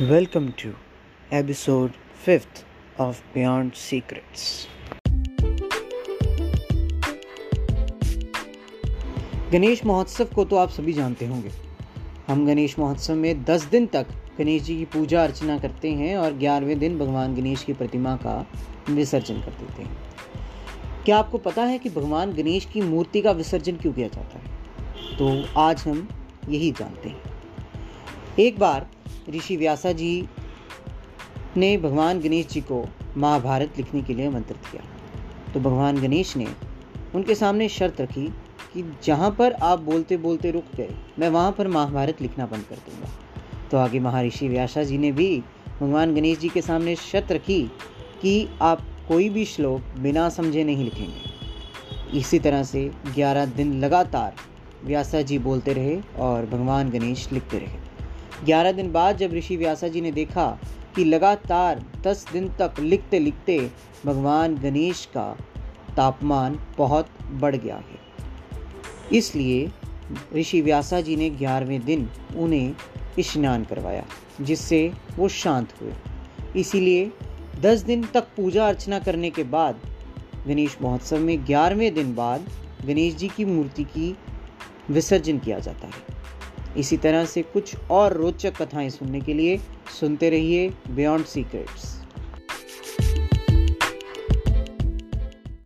Welcome to episode 5th of Beyond Secrets. Ganesh महोत्सव को तो आप सभी जानते होंगे हम गणेश महोत्सव में 10 दिन तक गणेश जी की पूजा अर्चना करते हैं और ग्यारहवें दिन भगवान गणेश की प्रतिमा का विसर्जन कर देते हैं क्या आपको पता है कि भगवान गणेश की मूर्ति का विसर्जन क्यों किया जाता है? तो आज हम यही जानते हैं। एक बार ऋषि व्यासा जी ने भगवान गणेश जी को महाभारत लिखने के लिए आमंत्रित किया तो भगवान गणेश ने उनके सामने शर्त रखी कि जहाँ पर आप बोलते बोलते रुक गए, मैं वहाँ पर महाभारत लिखना बंद कर दूँगा। तो आगे महर्षि व्यासा जी ने भी भगवान गणेश जी के सामने शर्त रखी कि आप कोई भी श्लोक बिना समझे नहीं लिखेंगे। इसी तरह से ग्यारह दिन लगातार व्यासा जी बोलते रहे और भगवान गणेश लिखते रहे। ग्यारह दिन बाद जब ऋषि व्यासा जी ने देखा कि लगातार दस दिन तक लिखते लिखते भगवान गणेश का तापमान बहुत बढ़ गया है। इसलिए ऋषि व्यासा जी ने ग्यारहवें दिन उन्हें स्नान करवाया, जिससे वो शांत हुए। इसीलिए दस दिन तक पूजा अर्चना करने के बाद, गणेश महोत्सव में ग्यारहवें दिन बाद गणेश जी की मूर्ति की विसर्जन किया जाता है। इसी तरह से कुछ और रोचक कथाएँ सुनने के लिए सुनते रहिए बियॉन्ड सीक्रेट्स